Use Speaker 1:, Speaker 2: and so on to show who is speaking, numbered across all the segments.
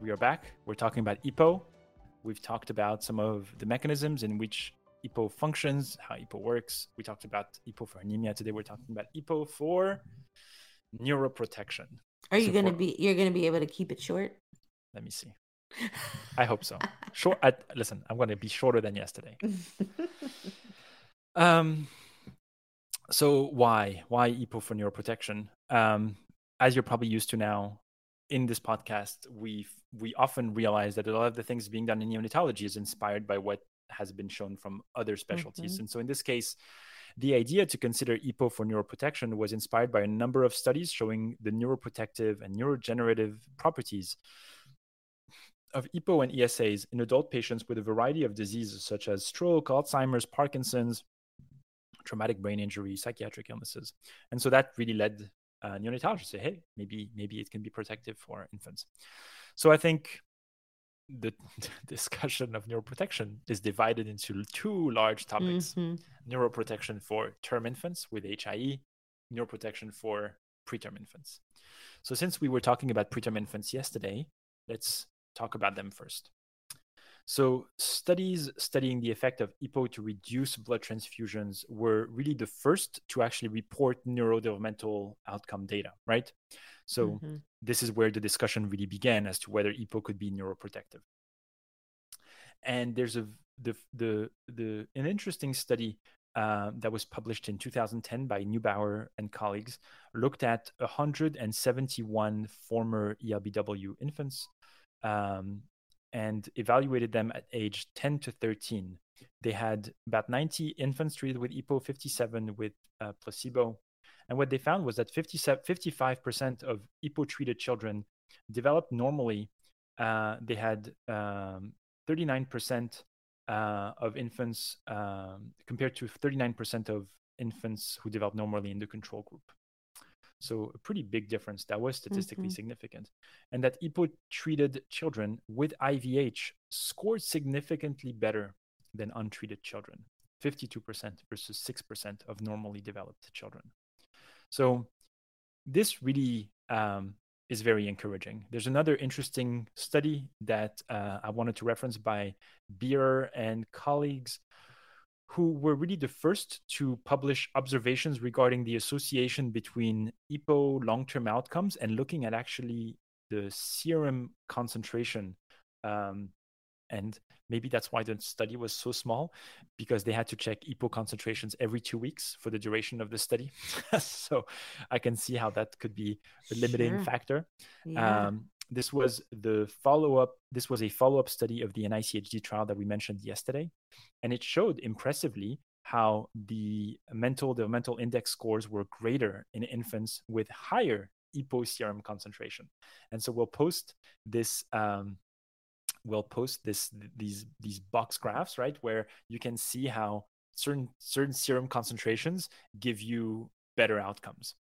Speaker 1: We are back. We're talking about EPO. We've talked about some of the mechanisms in which EPO functions, how EPO works. We talked about EPO for anemia. Today, we're talking about EPO for neuroprotection.
Speaker 2: Are you going to be? You're going to be able to keep it short.
Speaker 1: Let me see. I hope so. Short. I, listen, I'm going to be shorter than yesterday. um. So why why EPO for neuroprotection? Um, as you're probably used to now in this podcast, we we often realize that a lot of the things being done in neonatology is inspired by what has been shown from other specialties. Mm-hmm. And so in this case, the idea to consider EPO for neuroprotection was inspired by a number of studies showing the neuroprotective and neurogenerative properties of EPO and ESAs in adult patients with a variety of diseases such as stroke, Alzheimer's, Parkinson's, traumatic brain injury, psychiatric illnesses. And so that really led uh, neonatologists say, hey, maybe maybe it can be protective for infants. So I think the discussion of neuroprotection is divided into two large topics: mm-hmm. neuroprotection for term infants with HIE, neuroprotection for preterm infants. So since we were talking about preterm infants yesterday, let's talk about them first. So, studies studying the effect of EPO to reduce blood transfusions were really the first to actually report neurodevelopmental outcome data, right? So, mm-hmm. this is where the discussion really began as to whether EPO could be neuroprotective. And there's a the the the an interesting study uh, that was published in 2010 by Neubauer and colleagues looked at 171 former ELBW infants um, and evaluated them at age 10 to 13. They had about 90 infants treated with EPO, 57 with uh, placebo. And what they found was that 55% of EPO treated children developed normally. Uh, they had um, 39% uh, of infants um, compared to 39% of infants who developed normally in the control group. So a pretty big difference that was statistically mm-hmm. significant. And that EPO treated children with IVH scored significantly better than untreated children, 52% versus 6% of normally developed children. So this really um, is very encouraging. There's another interesting study that uh, I wanted to reference by Beer and colleagues who were really the first to publish observations regarding the association between EPO long term outcomes and looking at actually the serum concentration. Um, and maybe that's why the study was so small because they had to check EPO concentrations every two weeks for the duration of the study. so I can see how that could be a limiting sure. factor. Yeah. Um, this was the follow up this was a follow up study of the NICHD trial that we mentioned yesterday and it showed impressively how the mental the mental index scores were greater in infants with higher EPO serum concentration. And so we'll post this um, we'll post this these these box graphs right where you can see how certain certain serum concentrations give you better outcomes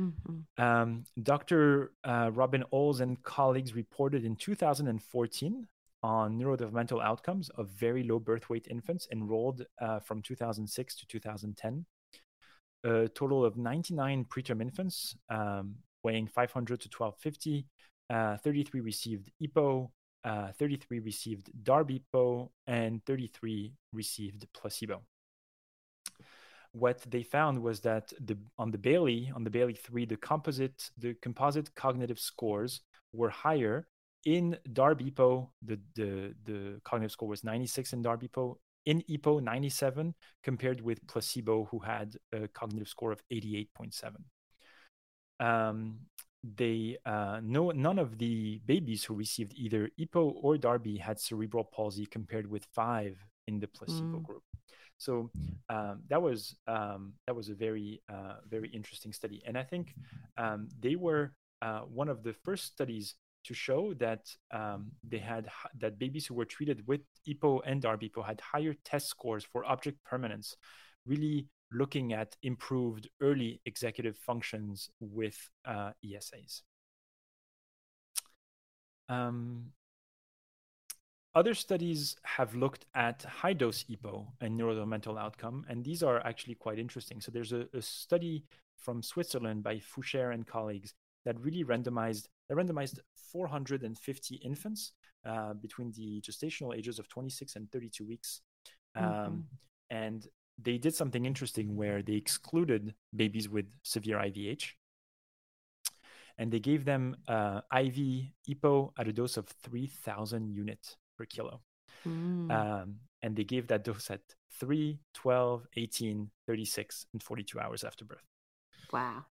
Speaker 1: Mm-hmm. Um, Dr. Uh, Robin Ohls and colleagues reported in 2014 on neurodevelopmental outcomes of very low birth weight infants enrolled uh, from 2006 to 2010. A total of 99 preterm infants um, weighing 500 to 1250. Uh, 33 received EPO, uh, 33 received DARB-EPO, and 33 received placebo what they found was that the on the Bayley on the Bayley three the composite the composite cognitive scores were higher in DARB-EPO. The the the cognitive score was 96 in DARB-EPO. In EPO 97 compared with placebo who had a cognitive score of 88.7. Um, they uh, no none of the babies who received either EPO or Darby had cerebral palsy compared with five in the placebo mm. group. So um, that was um, that was a very uh, very interesting study, and I think um, they were uh, one of the first studies to show that um, they had that babies who were treated with EPO and DARB-EPO had higher test scores for object permanence, really looking at improved early executive functions with uh, ESAs. Um, other studies have looked at high dose EPO and neurodevelopmental outcome, and these are actually quite interesting. So there's a, a study from Switzerland by Fauchère and colleagues that really randomized they randomized 450 infants uh, between the gestational ages of 26 and 32 weeks. Um, mm-hmm. And they did something interesting where they excluded babies with severe IVH and they gave them uh, IV EPO at a dose of 3,000 units per kilo. Mm. Um, and they gave that dose at 3, 12, 18, 36, and 42 hours after birth.
Speaker 2: Wow.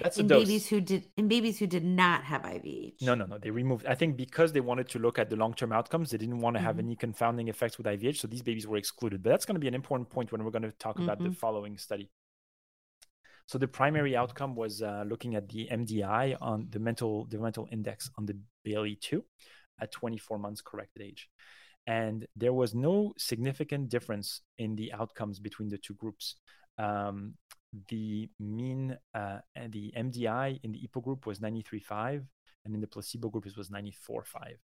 Speaker 1: That's
Speaker 2: in babies who did in babies who did not have IVH.
Speaker 1: No, no, no. They removed. I think because they wanted to look at the long-term outcomes, they didn't want to have mm-hmm. any confounding effects with IVH, so these babies were excluded. But that's going to be an important point when we're going to talk mm-hmm. about the mm-hmm. following study. So the primary outcome was uh, looking at the MDI on the mental developmental index on the Bayley two at 24 months corrected age, and there was no significant difference in the outcomes between the two groups. Um, the mean uh, the MDI in the EPO group was 93.5, and in the placebo group it was 94.5.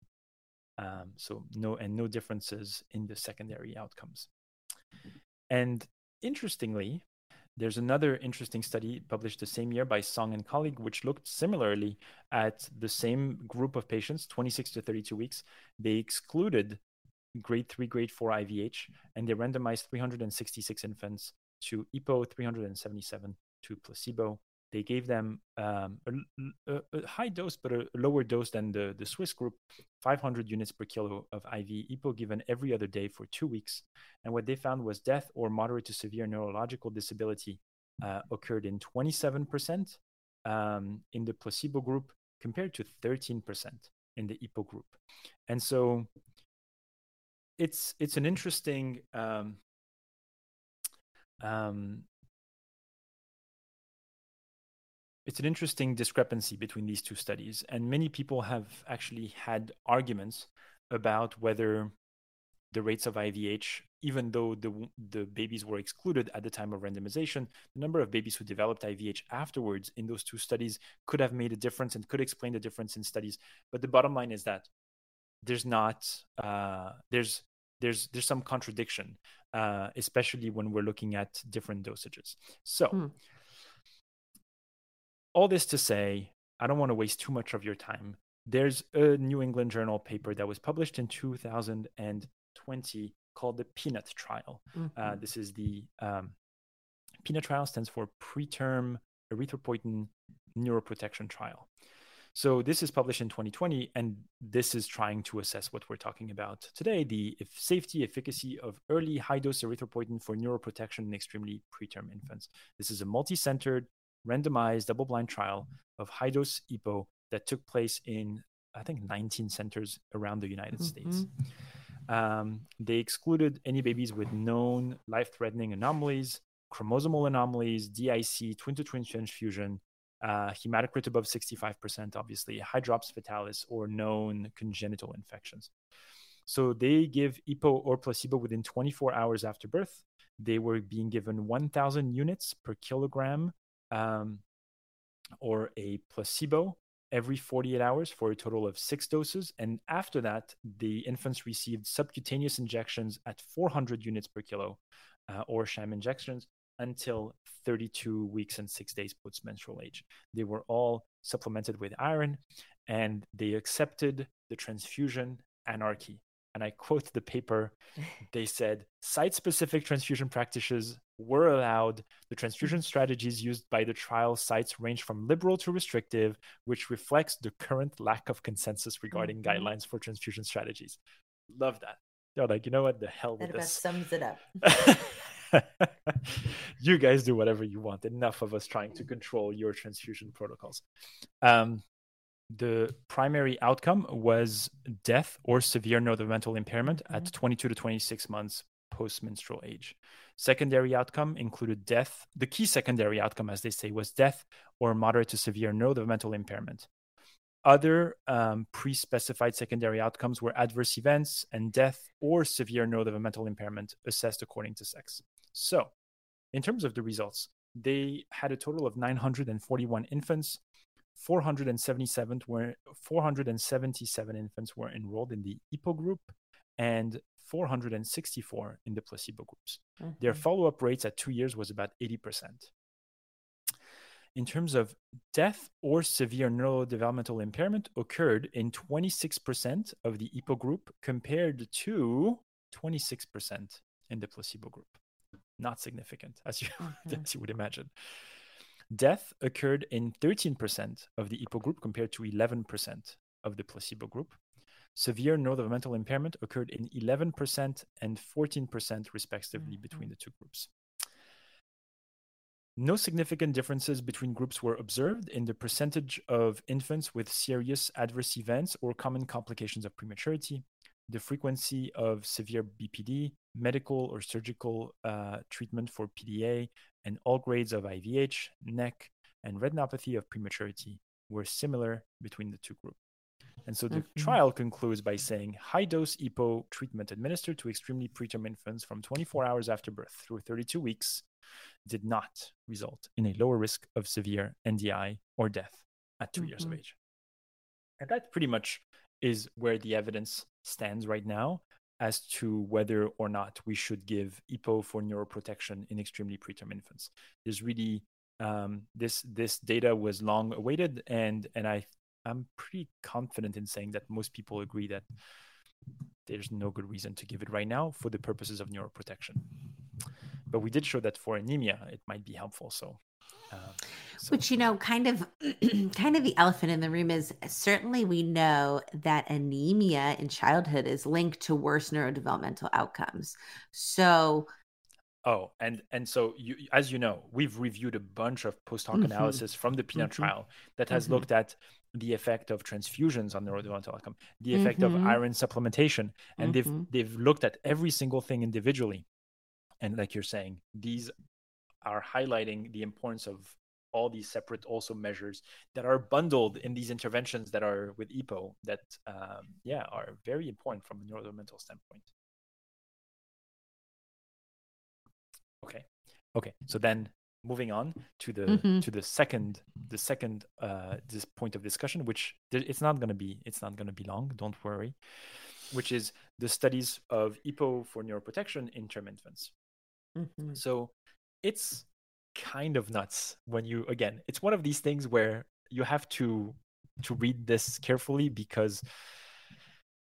Speaker 1: Um, so no and no differences in the secondary outcomes. And interestingly, there's another interesting study published the same year by Song and colleague, which looked similarly at the same group of patients, 26 to 32 weeks. They excluded grade 3, grade 4 IVH, and they randomized 366 infants to EPO 377 to placebo. They gave them um, a, a, high dose, but a lower dose than the, the Swiss group, 500 units per kilo of IV EPO given every other day for two weeks. And what they found was death or moderate to severe neurological disability uh, occurred in 27% um, in the placebo group compared to 13% in the EPO group. And so it's it's an interesting um, it's an interesting discrepancy between these two studies, and many people have actually had arguments about whether the rates of IVH, even though the the babies were excluded at the time of randomization, the number of babies who developed IVH afterwards in those two studies could have made a difference and could explain the difference in studies. But the bottom line is that there's not uh, there's there's there's some contradiction, uh, especially when we're looking at different dosages. So, mm. All this to say, I don't want to waste too much of your time. There's a New England Journal paper that was published in 2020 called the PENUT Trial. Uh, mm-hmm. Uh, this is the um, PENUT Trial stands for Preterm Erythropoietin Neuroprotection Trial. So this is published in 2020, and this is trying to assess what we're talking about today: the safety, efficacy of early high-dose erythropoietin for neuroprotection in extremely preterm infants. This is a multi-centered, randomized, double-blind trial of high-dose EPO that took place in, I think, 19 centers around the United mm-hmm. States. Um, they excluded any babies with known life-threatening anomalies, chromosomal anomalies, DIC, twin-to-twin transfusion, uh, hematocrit above 65%, obviously, hydrops fetalis, or known congenital infections. So they give EPO or placebo within 24 hours after birth. They were being given 1,000 units per kilogram um, or a placebo every 48 hours for a total of six doses. And after that, the infants received subcutaneous injections at 400 units per kilo uh, or sham injections until 32 weeks and six days post menstrual age. They were all supplemented with iron and they accepted the transfusion anarchy. And I quote the paper they said site specific transfusion practices were allowed. The transfusion strategies used by the trial sites range from liberal to restrictive, which reflects the current lack of consensus regarding mm-hmm. guidelines for transfusion strategies. Love that. They're like, you know what? The hell with
Speaker 2: that
Speaker 1: this.
Speaker 2: sums it up.
Speaker 1: you guys do whatever you want. Enough of us trying to control your transfusion protocols. Um, the primary outcome was death or severe neurodevelopmental impairment mm-hmm. at 22 to 26 months post menstrual age. Secondary outcome included death. The key secondary outcome, as they say, was death or moderate to severe neurodevelopmental impairment. other um, pre-specified secondary outcomes were adverse events and death or severe neurodevelopmental impairment assessed according to sex. So, in terms of the results, they had a total of 941 infants. 477 were 477 infants were enrolled in the EPO group, and 464 in the placebo groups. Mm-hmm. Their follow-up rates at two years was about 80% in terms of death or severe neurodevelopmental impairment occurred in 26% of the EPO group compared to 26% in the placebo group. Not significant, as you, mm-hmm. as you would imagine. Death occurred in 13% of the EPO group compared to 11% of the placebo group. Severe neurodevelopmental impairment occurred in 11% and 14%, respectively, mm-hmm. between the two groups. No significant differences between groups were observed in the percentage of infants with serious adverse events or common complications of prematurity, the frequency of severe BPD, medical or surgical uh, treatment for PDA, and all grades of IVH, NEC, and retinopathy of prematurity were similar between the two groups. And so the mm-hmm. trial concludes by saying high dose EPO treatment administered to extremely preterm infants from 24 hours after birth through 32 weeks did not result in a lower risk of severe NDI or death at 2 mm-hmm. years of mm-hmm. age. And that pretty much is where the evidence stands right now as to whether or not we should give EPO for neuroprotection in extremely preterm infants. There's really um, this this data was long awaited, and and I I'm pretty confident in saying that most people agree that there's no good reason to give it right now for the purposes of neuroprotection but we did show that for anemia it might be helpful so
Speaker 2: um, so. Which you know, kind of, kind of the elephant in the room is certainly we know that anemia in childhood is linked to worse neurodevelopmental outcomes. So,
Speaker 1: oh, and and so you, as you know, we've reviewed a bunch of post hoc mm-hmm. analysis from the PENUT mm-hmm. trial that has mm-hmm. looked at the effect of transfusions on neurodevelopmental outcome, the effect of mm-hmm. iron supplementation, and they've mm-hmm. they've looked at every single thing individually and like you're saying these are highlighting the importance of all these separate also measures that are bundled in these interventions that are with EPO that um, yeah are very important from a neurodevelopmental standpoint. Okay, okay. So then moving on to the mm-hmm. to the second the second uh, this point of discussion, which it's not gonna be it's not gonna be long. Don't worry. Which is the studies of EPO for neuroprotection in term infants. Mm-hmm. So it's kind of nuts when you again, it's one of these things where you have to to read this carefully because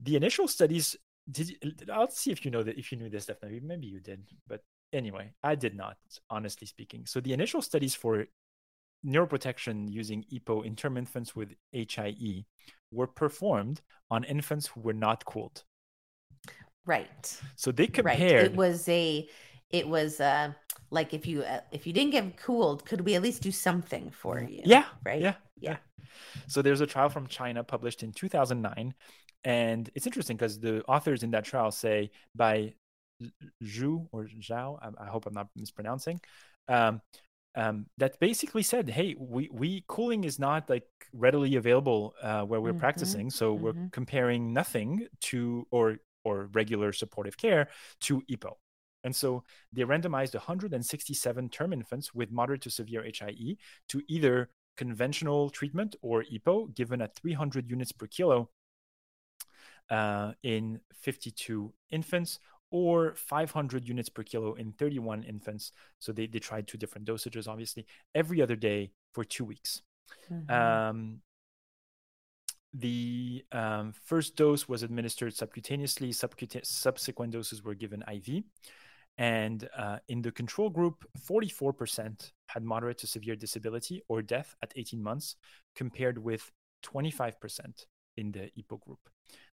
Speaker 1: the initial studies did I'll see if you know that if you knew this definitely. Maybe you did but anyway I did not honestly speaking. So the initial studies for neuroprotection using EPO in term infants with HIE were performed on infants who were not cooled.
Speaker 2: Right.
Speaker 1: So they compared
Speaker 2: right. it was a it was uh like if you uh, if you didn't get cooled could we at least do something for you?
Speaker 1: Yeah
Speaker 2: right?
Speaker 1: yeah yeah. so there's a trial from china published in 2009 and it's interesting because the authors in that trial say by Zhu or Zhao, I, I hope I'm not mispronouncing, um, um, that basically said, hey, we, we cooling is not like readily available uh, where we're mm-hmm, practicing, so mm-hmm. we're comparing nothing to or or regular supportive care to EPO. And so they randomized 167 term infants with moderate to severe HIE to either conventional treatment or EPO given at 300 units per kilo uh, in 52 infants or 500 units per kilo in 31 infants. So they, they tried two different dosages, obviously, every other day for two weeks. Mm-hmm. Um, the um, first dose was administered subcutaneously, subsequent doses were given IV. And uh, in the control group, 44% had moderate to severe disability or death at 18 months, compared with 25% in the EPO group.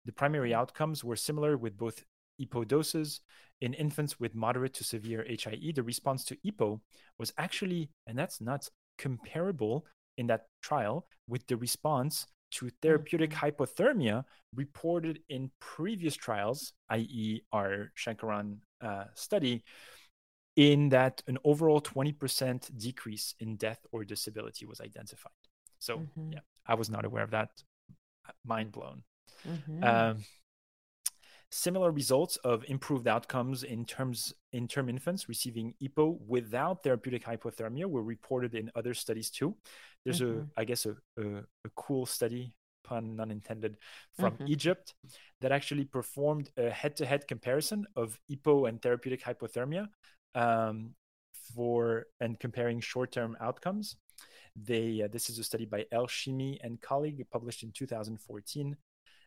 Speaker 1: The primary mm. outcomes were similar with both EPO doses. In infants with moderate to severe HIE, the response to EPO was actually, and that's nuts, comparable in that trial with the response to therapeutic mm-hmm. hypothermia reported in previous trials, i.e., our Shankaran uh, study, in that an overall 20% decrease in death or disability was identified. So, mm-hmm. yeah, I was not aware of that. mind blown. Mm-hmm. Um, similar results of improved outcomes in terms in term infants receiving EPO without therapeutic hypothermia were reported in other studies too. There's mm-hmm. a, I guess, a, a, a, cool study, pun unintended, from mm-hmm. Egypt that actually performed a head-to-head comparison of EPO and therapeutic hypothermia um, for and comparing short-term outcomes. They uh, this is a study by El Shimi and colleague published in 2014,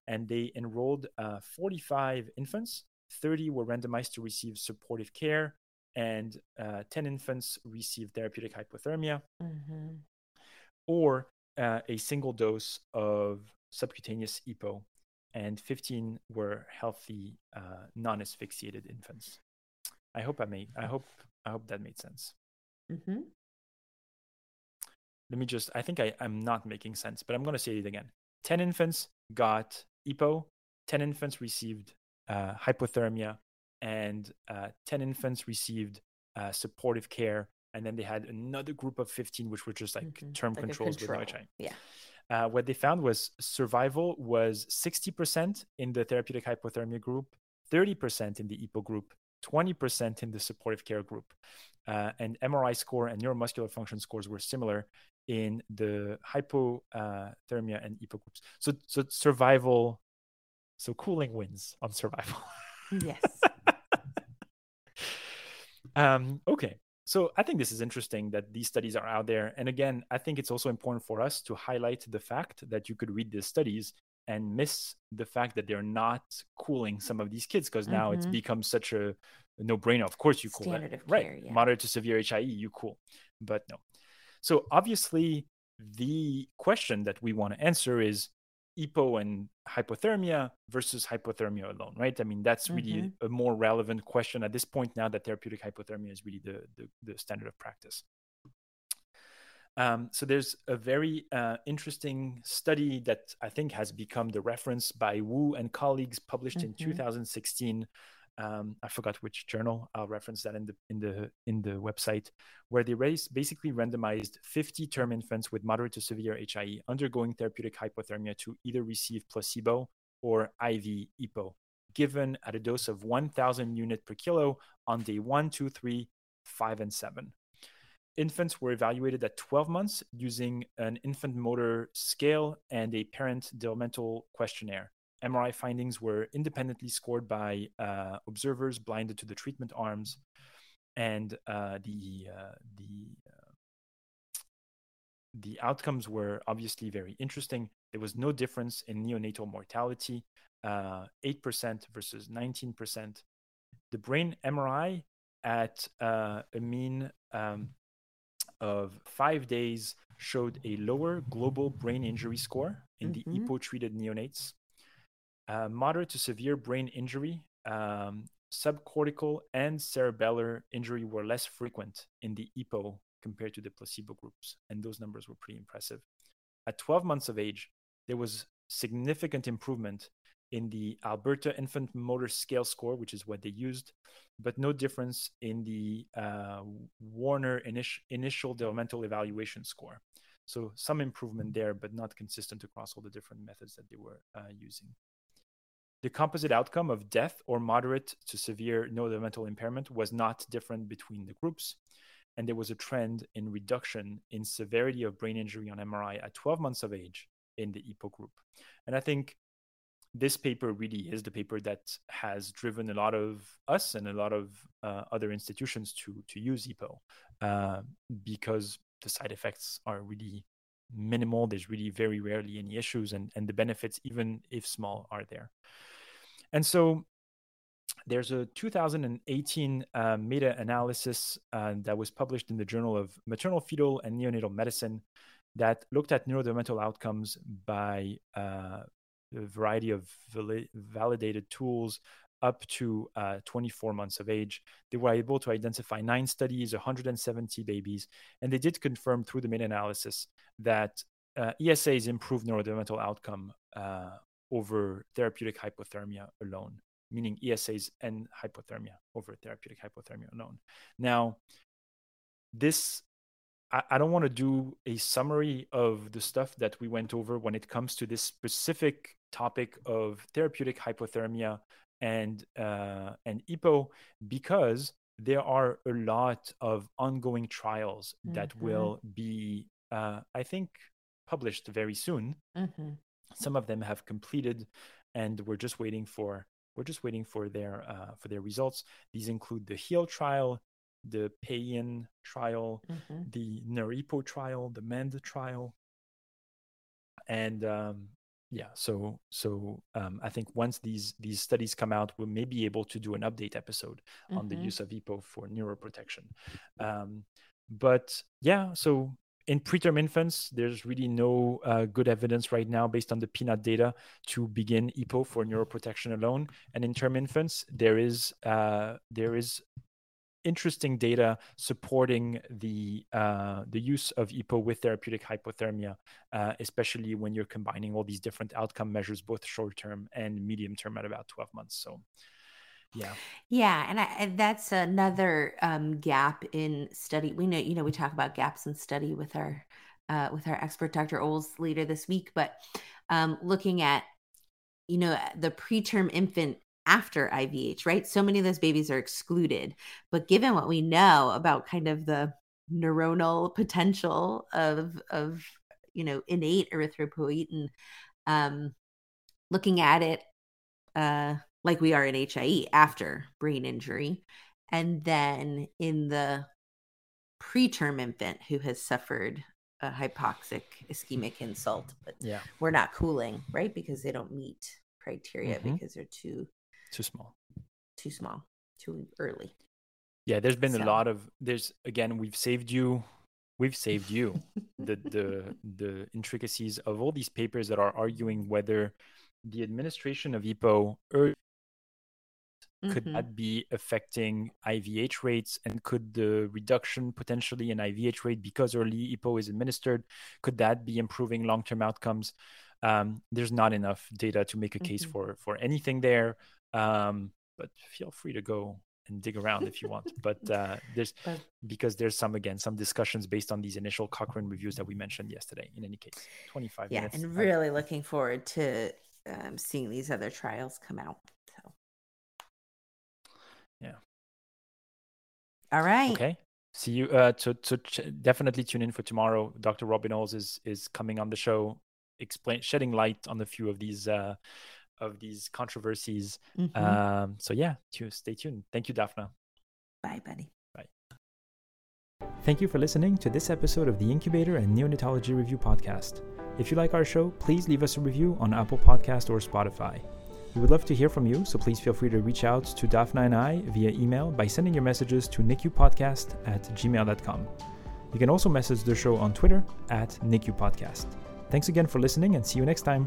Speaker 1: and they enrolled uh, 45 infants. 30 were randomized to receive supportive care, and uh, 10 infants received therapeutic hypothermia, mm-hmm. or uh, a single dose of subcutaneous EPO, and 15 were healthy, uh, non-asphyxiated infants. I hope I made. I hope. I hope that made sense. Mm-hmm let me just, I think I, I'm not making sense, but I'm going to say it again. 10 infants got EPO, 10 infants received uh, hypothermia, and uh, 10 infants received uh, supportive care. And then they had another group of 15, which were just like mm-hmm. term like controls control. with no.
Speaker 2: Yeah.
Speaker 1: Uh, what they found was survival was 60% in the therapeutic hypothermia group, 30% in the EPO group, 20% in the supportive care group. Uh, and MRI score and neuromuscular function scores were similar in the hypothermia uh, and EPO groups. So, so survival, so cooling wins on survival.
Speaker 2: Yes.
Speaker 1: um, okay. So I think this is interesting that these studies are out there. And again, I think it's also important for us to highlight the fact that you could read these studies and miss the fact that they're not cooling some of these kids because now mm-hmm. it's become such a, a no-brainer. Of course you cool
Speaker 2: Standard. Of care, right.
Speaker 1: Yeah. Moderate to severe HIE, you cool. But no. So obviously, the question that we want to answer is EPO and hypothermia versus hypothermia alone, right? I mean, that's really mm-hmm. a more relevant question at this point now that therapeutic hypothermia is really the, the, the standard of practice. Um, so there's a very uh, interesting study that I think has become the reference by Wu and colleagues published mm-hmm. in 2016 um, I forgot which journal. I'll reference that in the in the in the website, where they raised, basically randomized 50 term infants with moderate to severe HIE undergoing therapeutic hypothermia to either receive placebo or IV EPO, given at a dose of 1,000 unit per kilo on day one, two, three, five, and seven. Infants were evaluated at 12 months using an infant motor scale and a parent developmental questionnaire. MRI findings were independently scored by uh, observers blinded to the treatment arms, and uh, the uh, the uh, the outcomes were obviously very interesting. There was no difference in neonatal mortality, uh, eight percent versus nineteen percent. The brain MRI at uh, a mean um, of five days showed a lower global brain injury score in mm-hmm. the EPO treated neonates uh, moderate to severe brain injury, um, subcortical and cerebellar injury were less frequent in the EPO compared to the placebo groups, and those numbers were pretty impressive. At 12 months of age, there was significant improvement in the Alberta Infant Motor Scale score, which is what they used, but no difference in the uh, Warner init- Initial Developmental Evaluation score. So some improvement there, but not consistent across all the different methods that they were uh, using. The composite outcome of death or moderate to severe neurodevelopmental impairment was not different between the groups, and there was a trend in reduction in severity of brain injury on MRI at 12 months of age in the EPO group. And I think this paper really is the paper that has driven a lot of us and a lot of uh, other institutions to to use EPO uh, because the side effects are really minimal. There's really very rarely any issues, and and the benefits, even if small, are there. And so there's a 2018 uh, meta analysis uh, that was published in the Journal of Maternal Fetal and Neonatal Medicine that looked at neurodevelopmental outcomes by uh, a variety of validated tools up to uh, 24 months of age. They were able to identify nine studies, 170 babies, and they did confirm through the meta analysis that uh, ESAs improve neurodevelopmental outcome uh, over therapeutic hypothermia alone, meaning ESAs and hypothermia over therapeutic hypothermia alone. Now, this I, I don't want to do a summary of the stuff that we went over when it comes to this specific topic of therapeutic hypothermia and uh, and EPO because there are a lot of ongoing trials mm-hmm. that will be, uh, I think, published very soon. Mm-hmm. Some of them have completed, and we're just waiting for we're just waiting for their uh, for their results. These include the HEAL trial, the PAEAN trial, mm-hmm. the NeurEPO trial, the MEND trial, and um, yeah so so um, i think once these these studies come out we may be able to do an update episode mm-hmm. on the mm-hmm. use of epo for neuroprotection um, but yeah so in preterm infants there's really no uh, good evidence right now based on the PENUT data to begin epo for neuroprotection alone and in term infants there is uh, there is interesting data supporting the uh, the use of EPO with therapeutic hypothermia, uh, especially when you're combining all these different outcome measures, both short term and medium term, at about 12 months. So, yeah,
Speaker 2: yeah, and, I, and that's another um, gap in study. We know, you know, we talk about gaps in study with our uh, with our expert Dr. Ohls later this week, but um, looking at you know the preterm infant after IVH, right? So many of those babies are excluded. But given what we know about kind of the neuronal potential of of you know innate erythropoietin, um, looking at it uh, like we are in HIE after brain injury, and then in the preterm infant who has suffered a hypoxic ischemic insult, but
Speaker 1: yeah,
Speaker 2: we're not cooling, right? Because they don't meet criteria mm-hmm. because they're too
Speaker 1: too small.
Speaker 2: Too small. Too early.
Speaker 1: Yeah, there's been so. a lot of there's again we've saved you we've saved you the the the intricacies of all these papers that are arguing whether the administration of EPO early could mm-hmm. that be affecting IVH rates and could the reduction potentially in IVH rate because early EPO is administered could that be improving long-term outcomes um, there's not enough data to make a case mm-hmm. for for anything there um, but feel free to go and dig around if you want. But uh, there's because there's some again some discussions based on these initial Cochrane reviews that we mentioned yesterday. In any case, 25
Speaker 2: yeah,
Speaker 1: minutes.
Speaker 2: and really looking forward to um, seeing these other trials come out. So
Speaker 1: yeah.
Speaker 2: All right.
Speaker 1: Okay. See you. Uh, so so ch- definitely tune in for tomorrow. Dr. Robin Ohls is is coming on the show, explain shedding light on a few of these. Uh, of these controversies. Mm-hmm. Um, so yeah, stay tuned. Thank you, Daphna.
Speaker 2: Bye, buddy.
Speaker 1: Bye. Thank you for listening to this episode of the Incubator and Neonatology Review podcast. If you like our show, please leave us a review on Apple Podcast or Spotify. We would love to hear from you, so please feel free to reach out to Daphna and I via email by sending your messages to nicupodcast at gmail.com. You can also message the show on Twitter at nicupodcast. Thanks again for listening and see you next time.